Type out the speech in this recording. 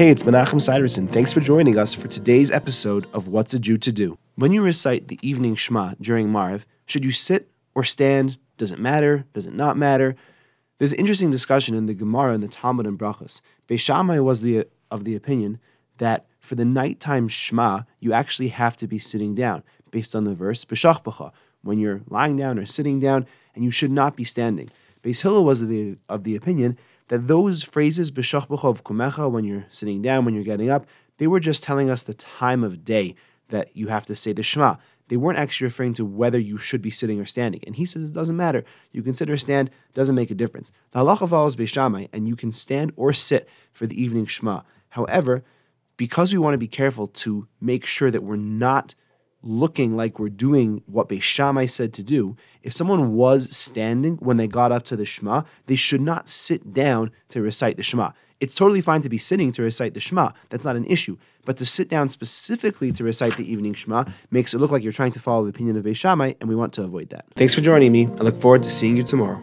Hey, it's Menachem Siderson. Thanks for joining us for today's episode of What's a Jew to Do. When you recite the evening Shema during Mariv, should you sit or stand? Does it matter? Does it not matter? There's an interesting discussion in the Gemara and the Talmud and Brachos. Beis Shammai was the, of the opinion that for the nighttime Shema, you actually have to be sitting down, based on the verse B'shach when you're lying down or sitting down, and you should not be standing. Beis Hillel was of the, of the opinion that those phrases, b'shach of kumecha, when you're sitting down, when you're getting up, they were just telling us the time of day that you have to say the Shema. They weren't actually referring to whether you should be sitting or standing. And he says it doesn't matter. You can sit or stand, doesn't make a difference. The halacha follows Beis Shammai, and you can stand or sit for the evening Shema. However, because we want to be careful to make sure that we're not looking like we're doing what Beis Shammai said to do, if someone was standing when they got up to the Shema, they should not sit down to recite the Shema. It's totally fine to be sitting to recite the Shema. That's not an issue. But to sit down specifically to recite the evening Shema makes it look like you're trying to follow the opinion of Beis Shammai, and we want to avoid that. Thanks for joining me. I look forward to seeing you tomorrow.